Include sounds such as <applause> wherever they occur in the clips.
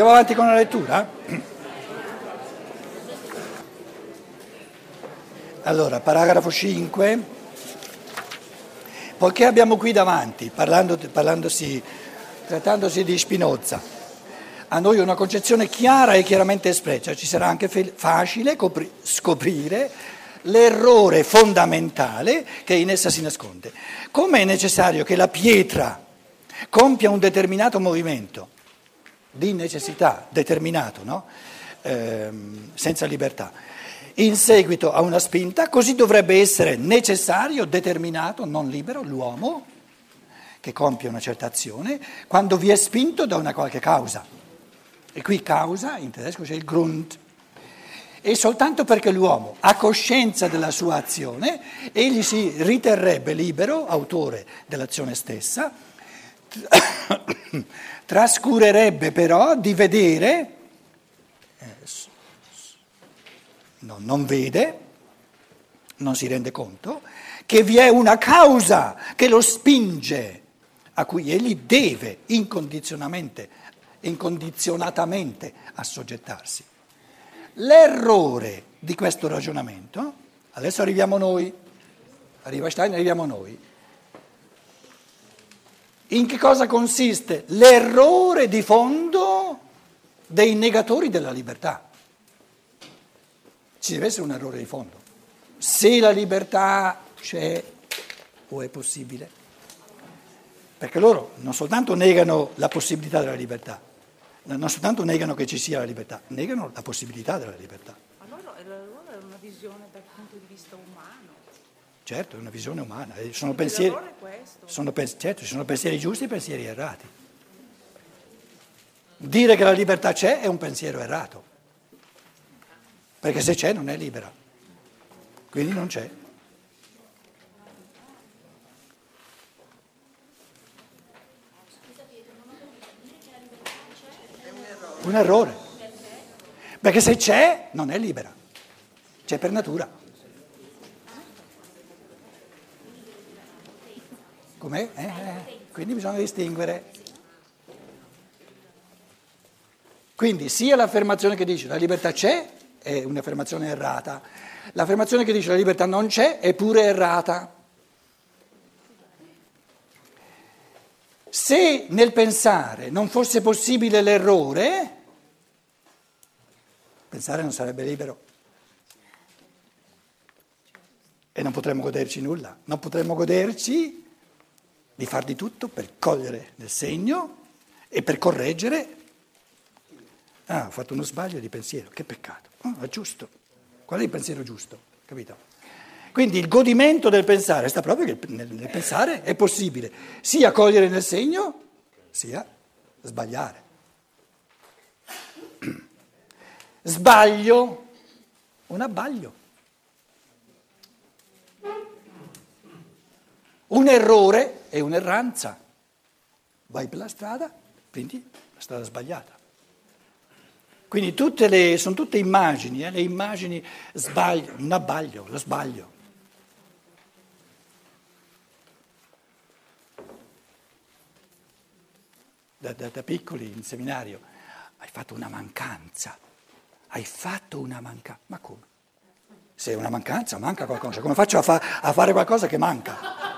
Andiamo avanti con la lettura? Allora, paragrafo 5. Poiché abbiamo qui davanti, parlando, trattandosi di Spinoza, a noi una concezione chiara e chiaramente espressa, ci sarà anche facile copri- scoprire l'errore fondamentale che in essa si nasconde. Come è necessario che la pietra compia un determinato movimento di necessità determinato, no? ehm, senza libertà, in seguito a una spinta, così dovrebbe essere necessario, determinato, non libero, l'uomo che compie una certa azione quando vi è spinto da una qualche causa. E qui causa, in tedesco c'è il Grund. E soltanto perché l'uomo ha coscienza della sua azione, egli si riterrebbe libero, autore dell'azione stessa, <coughs> trascurerebbe però di vedere, eh, no, non vede, non si rende conto, che vi è una causa che lo spinge, a cui egli deve incondizionatamente, incondizionatamente assoggettarsi. L'errore di questo ragionamento, adesso arriviamo noi, arriva Stein, arriviamo noi, in che cosa consiste l'errore di fondo dei negatori della libertà? Ci deve essere un errore di fondo. Se la libertà c'è o è possibile. Perché loro non soltanto negano la possibilità della libertà, non soltanto negano che ci sia la libertà, negano la possibilità della libertà. Ma loro, loro è una visione dal punto di vista umano. Certo, è una visione umana. Sono pensieri, sono, certo, sono pensieri giusti e pensieri errati. Dire che la libertà c'è è un pensiero errato, perché se c'è non è libera, quindi non c'è. Un errore, perché se c'è non è libera, c'è per natura. Com'è? Eh, eh. Quindi bisogna distinguere. Quindi sia l'affermazione che dice la libertà c'è è un'affermazione errata, l'affermazione che dice la libertà non c'è è pure errata. Se nel pensare non fosse possibile l'errore, pensare non sarebbe libero. E non potremmo goderci nulla, non potremmo goderci di far di tutto per cogliere nel segno e per correggere. Ah, ho fatto uno sbaglio di pensiero, che peccato. Oh, è giusto. Qual è il pensiero giusto? Capito? Quindi il godimento del pensare sta proprio che nel pensare è possibile sia cogliere nel segno, sia sbagliare. <clears throat> Sbaglio, un abbaglio. Un errore è un'erranza. Vai per la strada, prendi la strada sbagliata. Quindi tutte le, sono tutte immagini, eh, le immagini sbaglio, un abbaglio, lo sbaglio. Da, da, da piccoli in seminario hai fatto una mancanza, hai fatto una mancanza, ma come? Se è una mancanza, manca qualcosa, come faccio a, fa, a fare qualcosa che manca?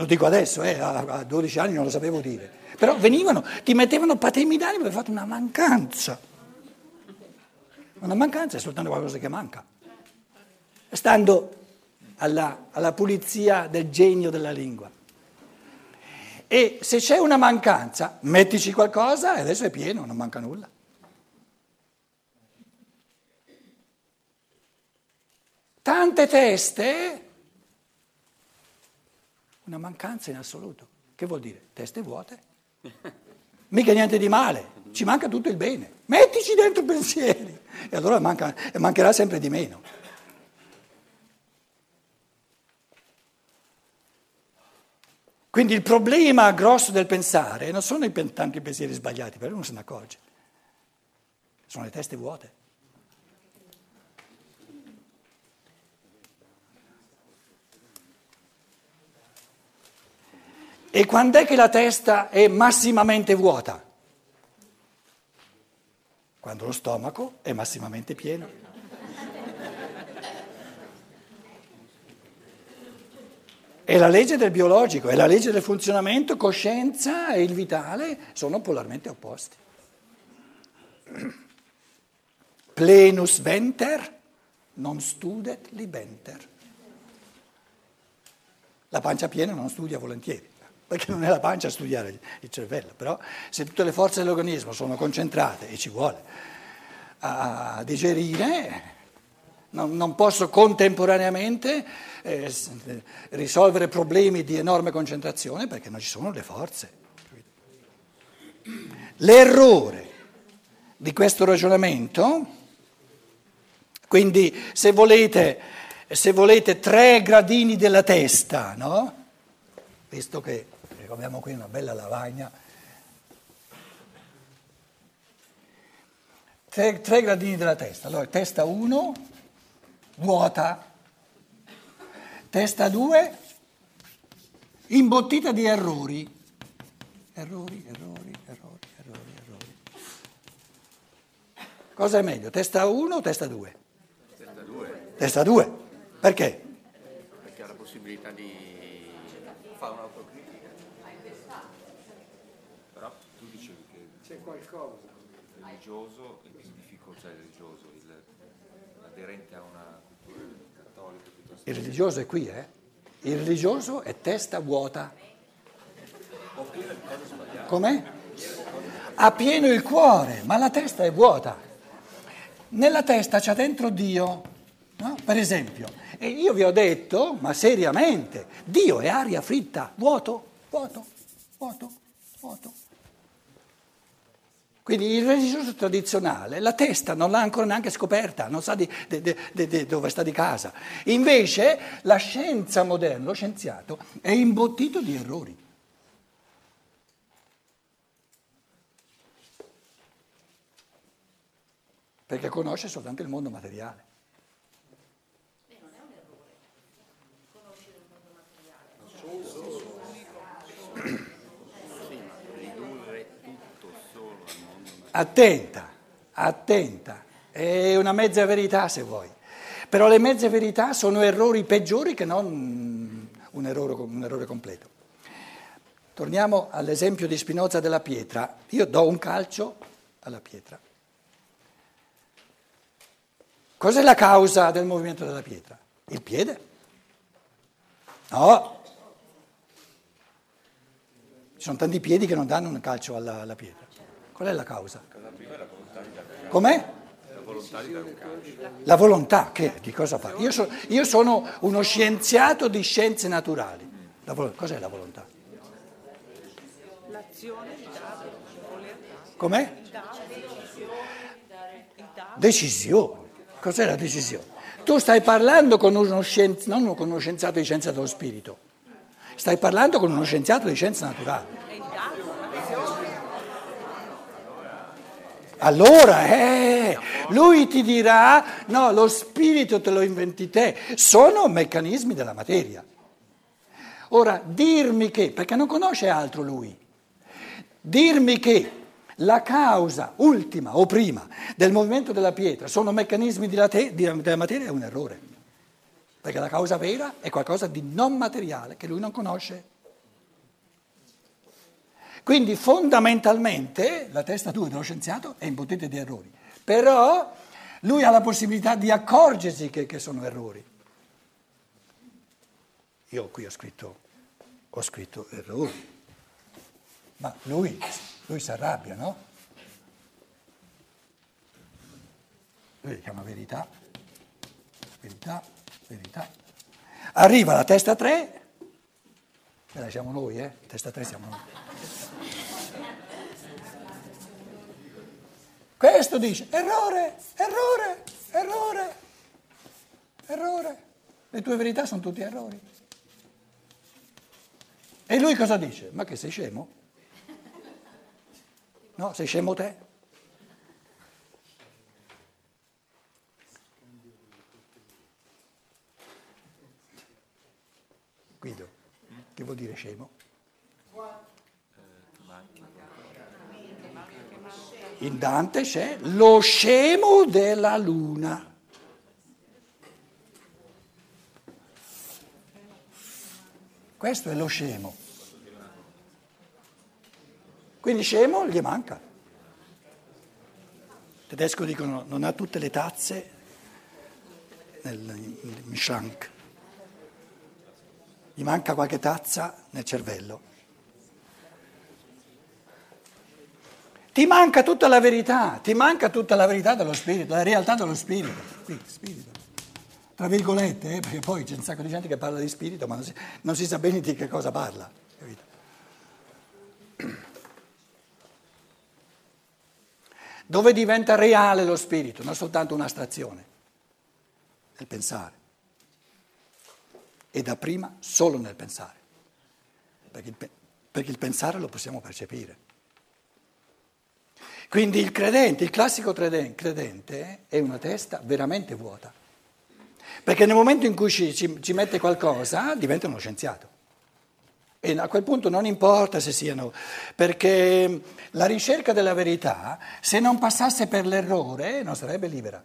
Lo dico adesso, eh, a 12 anni non lo sapevo dire. Però venivano, ti mettevano patemi d'animo hai fatto una mancanza. Una mancanza è soltanto qualcosa che manca. Stando alla, alla pulizia del genio della lingua. E se c'è una mancanza, mettici qualcosa e adesso è pieno, non manca nulla. Tante teste una mancanza in assoluto. Che vuol dire? Teste vuote. <laughs> Mica niente di male, ci manca tutto il bene. Mettici dentro pensieri e allora manca, mancherà sempre di meno. Quindi il problema grosso del pensare non sono i tanti pensieri sbagliati, però non se ne accorge. Sono le teste vuote. E quando è che la testa è massimamente vuota? quando lo stomaco è massimamente pieno. È la legge del biologico, è la legge del funzionamento, coscienza e il vitale sono polarmente opposti. Plenus venter non studet libenter. La pancia piena non studia volentieri, perché non è la pancia a studiare il cervello, però se tutte le forze dell'organismo sono concentrate e ci vuole a digerire, non, non posso contemporaneamente eh, risolvere problemi di enorme concentrazione perché non ci sono le forze. L'errore di questo ragionamento, quindi se volete, se volete tre gradini della testa, no? Visto che abbiamo qui una bella lavagna, tre, tre gradini della testa, allora testa 1 vuota. Testa 2, imbottita di errori. Errori, errori, errori, errori, errori. Cosa è meglio, testa 1 o testa 2? Testa 2. Testa 2. Perché? Perché ha la possibilità di fare un'autocritica. Però tu dicevi che C'è qualcosa. il religioso, il difficoltà cioè religioso, il, l'aderente a una cultura cattolica piuttosto Il religioso è qui, eh? Il religioso è testa vuota. Com'è? Ha pieno il cuore, ma la testa è vuota. Nella testa c'è dentro Dio, no? per esempio. E io vi ho detto, ma seriamente, Dio è aria fritta, vuoto, vuoto, vuoto, vuoto. Quindi il religioso tradizionale la testa non l'ha ancora neanche scoperta, non sa di, di, di, di dove sta di casa. Invece la scienza moderna, lo scienziato, è imbottito di errori. Perché conosce soltanto il mondo materiale. sì, ma ridurre tutto solo al mondo Attenta, attenta, è una mezza verità se vuoi. Però le mezze verità sono errori peggiori che non un errore, un errore completo. Torniamo all'esempio di Spinoza della pietra. Io do un calcio alla pietra. Cos'è la causa del movimento della pietra? Il piede? No. Ci sono tanti piedi che non danno un calcio alla, alla pietra. Qual è la causa? Com'è? La volontà, che, di cosa fa? Io, so, io sono uno scienziato di scienze naturali. La vol- cos'è la volontà? L'azione Com'è? Decisione. Cos'è la decisione? Tu stai parlando con uno scienziato, non con uno scienziato di scienza dello spirito, stai parlando con uno scienziato di scienze naturali. È il dare, l'azione. Allora, eh, lui ti dirà, no, lo spirito te lo inventi te, sono meccanismi della materia. Ora, dirmi che, perché non conosce altro lui, dirmi che la causa ultima o prima del movimento della pietra sono meccanismi della, te- della materia è un errore, perché la causa vera è qualcosa di non materiale che lui non conosce. Quindi fondamentalmente la testa tua dello scienziato è imbottita di errori, però lui ha la possibilità di accorgersi che, che sono errori. Io qui ho scritto, ho scritto errori, ma lui, lui si arrabbia, no? Lui chiama verità, verità, verità. Arriva la testa 3, quella siamo noi, eh? Testa 3 siamo noi. Questo dice errore, errore, errore, errore. Le tue verità sono tutti errori. E lui cosa dice? Ma che sei scemo? No, sei scemo te. Guido, che vuol dire scemo? In Dante c'è lo scemo della luna. Questo è lo scemo. Quindi scemo gli manca. I tedesco dicono non ha tutte le tazze nel, nel schrank. Gli manca qualche tazza nel cervello. Ti manca tutta la verità, ti manca tutta la verità dello spirito, la realtà dello spirito. Qui, spirito. Tra virgolette, eh, perché poi c'è un sacco di gente che parla di spirito, ma non si, non si sa bene di che cosa parla. Capito? Dove diventa reale lo spirito, non soltanto un'astrazione, nel pensare. E da prima solo nel pensare, perché il, perché il pensare lo possiamo percepire. Quindi il credente, il classico credente è una testa veramente vuota, perché nel momento in cui ci, ci, ci mette qualcosa diventa uno scienziato. E a quel punto non importa se siano, perché la ricerca della verità, se non passasse per l'errore, non sarebbe libera.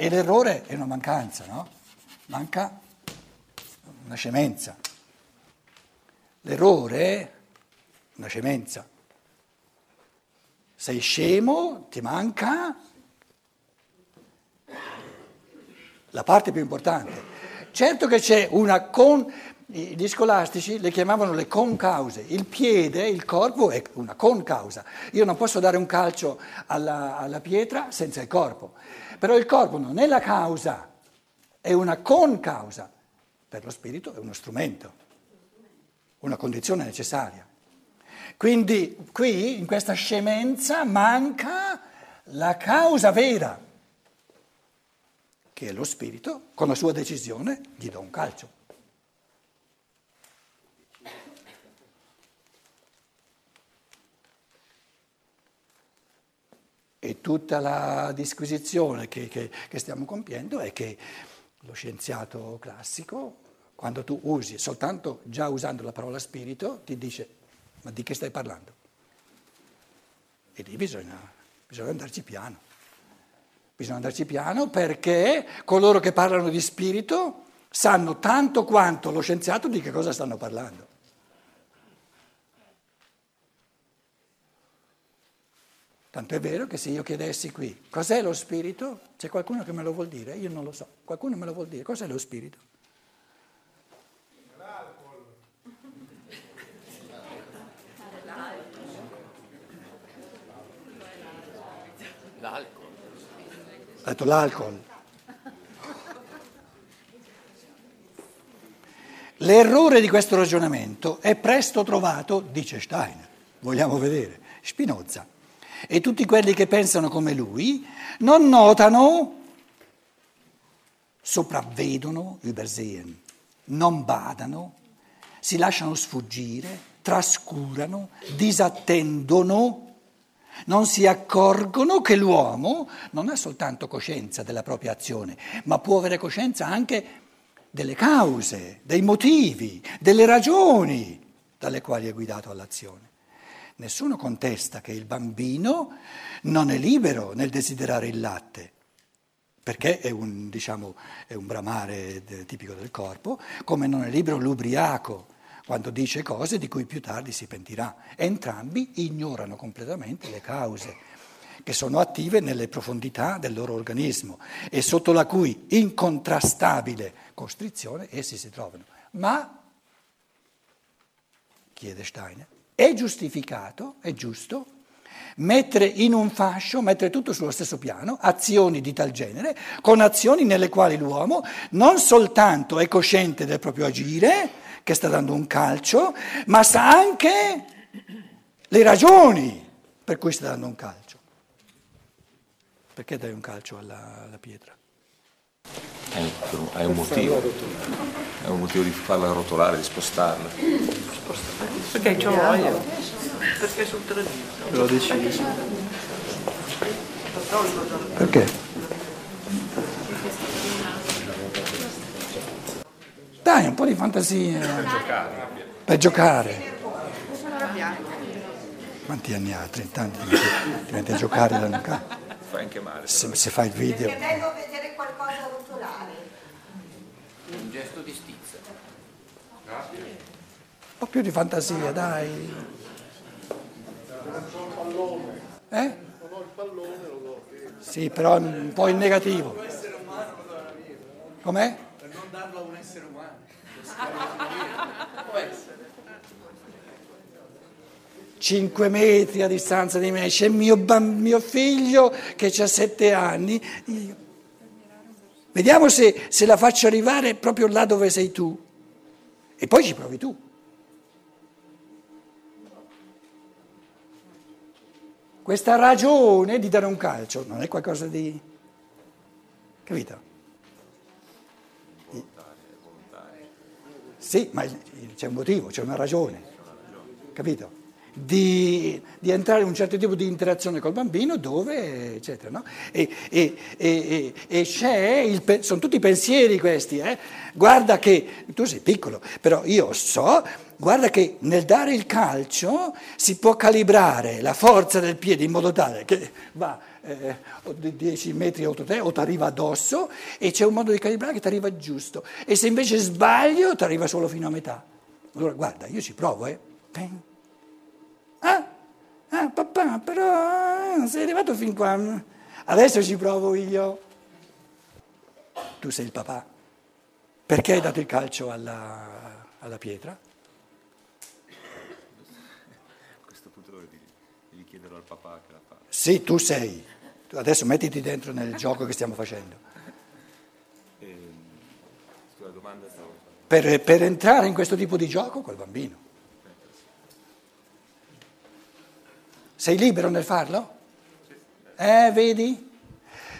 E l'errore è una mancanza, no? Manca una scemenza. L'errore è una scemenza. Sei scemo, ti manca la parte più importante. Certo che c'è una con... Gli scolastici le chiamavano le concause. Il piede, il corpo è una concausa. Io non posso dare un calcio alla, alla pietra senza il corpo. Però il corpo non è la causa, è una concausa. Per lo spirito è uno strumento una condizione necessaria. Quindi qui in questa scemenza manca la causa vera, che è lo spirito, con la sua decisione gli do un calcio. E tutta la disquisizione che, che, che stiamo compiendo è che lo scienziato classico quando tu usi, soltanto già usando la parola spirito, ti dice, ma di che stai parlando? E lì bisogna, bisogna andarci piano. Bisogna andarci piano perché coloro che parlano di spirito sanno tanto quanto lo scienziato di che cosa stanno parlando. Tanto è vero che se io chiedessi qui cos'è lo spirito, c'è qualcuno che me lo vuol dire? Io non lo so. Qualcuno me lo vuol dire? Cos'è lo spirito? L'alcol. Ha detto l'alcol. L'errore di questo ragionamento è presto trovato, dice Stein, vogliamo vedere, Spinoza. E tutti quelli che pensano come lui non notano, sopravvedono, übersehen, non badano, si lasciano sfuggire, trascurano, disattendono non si accorgono che l'uomo non ha soltanto coscienza della propria azione, ma può avere coscienza anche delle cause, dei motivi, delle ragioni dalle quali è guidato all'azione. Nessuno contesta che il bambino non è libero nel desiderare il latte, perché è un, diciamo, è un bramare tipico del corpo, come non è libero l'ubriaco quando dice cose di cui più tardi si pentirà. Entrambi ignorano completamente le cause che sono attive nelle profondità del loro organismo e sotto la cui incontrastabile costrizione essi si trovano. Ma, chiede Steiner, è giustificato, è giusto, mettere in un fascio, mettere tutto sullo stesso piano, azioni di tal genere, con azioni nelle quali l'uomo non soltanto è cosciente del proprio agire, che sta dando un calcio, ma sa anche le ragioni per cui sta dando un calcio. Perché dai un calcio alla, alla pietra? Hai un motivo, è un motivo di farla rotolare, di spostarla. Perché c'ho voglia, perché sul tradito. Lo decidi. Perché? dai, un po' di fantasia. Per giocare. Quanti anni ha? 30 anni? Ti metti a giocare da Luca? Fa anche male. Se, se fai il video. È bello vedere qualcosa rotolare. Un gesto di stizza. Un po' più di fantasia, dai. Eh? Sì, però è un po' in negativo. Com'è? per non darlo a un essere umano. Può essere. 5 metri a distanza di me, c'è mio, bam- mio figlio che ha 7 anni. Io- Vediamo se, se la faccio arrivare proprio là dove sei tu. E poi ci provi tu. Questa ragione di dare un calcio non è qualcosa di... capito? Sì, ma c'è un motivo, c'è una ragione, capito? Di, di entrare in un certo tipo di interazione col bambino dove, eccetera, no? E, e- e- e- c'è, il sono tutti pensieri questi, eh? Guarda che, tu sei piccolo, però io so, guarda che nel dare il calcio si può calibrare la forza del piede in modo tale che va eh, o di 10 metri oltre te o ti arriva addosso e c'è un modo di calibrare che ti arriva giusto. E se invece sbaglio ti arriva solo fino a metà. Allora guarda, io ci provo, eh. Peng. Ah, ah, papà, però eh, sei arrivato fin qua. Adesso ci provo io. Tu sei il papà. Perché hai dato il calcio alla, alla pietra? A questo punto devi, devi chiederlo al papà che la fa. Sì, tu sei. Adesso mettiti dentro nel gioco che stiamo facendo. Ehm, scusa, domanda stavo Per, per entrare in questo tipo di gioco col bambino. Sei libero nel farlo? Eh, vedi?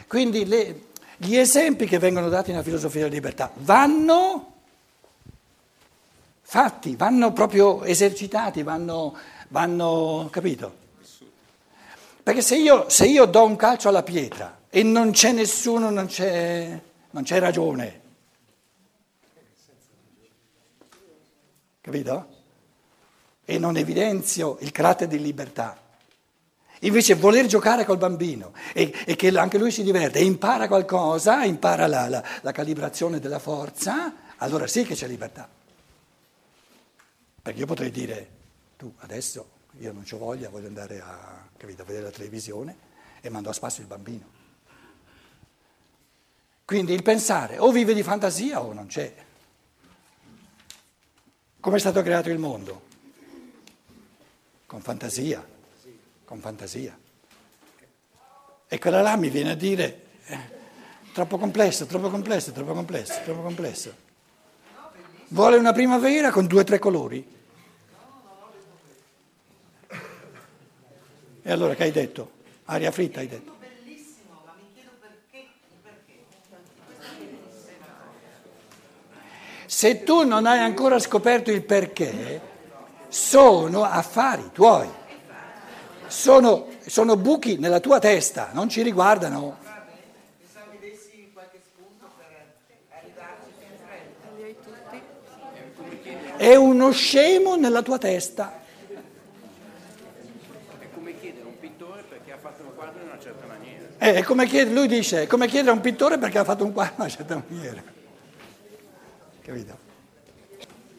Quindi le- gli esempi che vengono dati nella filosofia della libertà vanno fatti, vanno proprio esercitati, vanno, vanno capito? Perché se io, se io do un calcio alla pietra e non c'è nessuno, non c'è, non c'è ragione, capito? E non evidenzio il carattere di libertà. Invece voler giocare col bambino e, e che anche lui si diverte e impara qualcosa, impara la, la- la calibrazione della forza, allora sì che c'è libertà. Perché io potrei dire, tu adesso io non ho voglia, voglio andare a, capito, a vedere la televisione e mando a spasso il bambino. Quindi il pensare o vive di fantasia o non c'è. Come è stato creato il mondo? Con fantasia, con fantasia. E quella là mi viene a dire, eh, troppo complesso, troppo complesso, troppo complesso, troppo complesso. Vuole una primavera con due o tre colori? E allora che hai detto? Aria fritta hai detto. Se tu non hai ancora scoperto il perché, sono affari tuoi, sono, sono buchi nella tua testa, non ci riguardano. È uno scemo nella tua testa. È come chiedere a un pittore perché ha fatto un quadro in una certa maniera. Eh, È come chiedere, lui dice, è come chiedere a un pittore perché ha fatto un quadro in una certa maniera. Capito?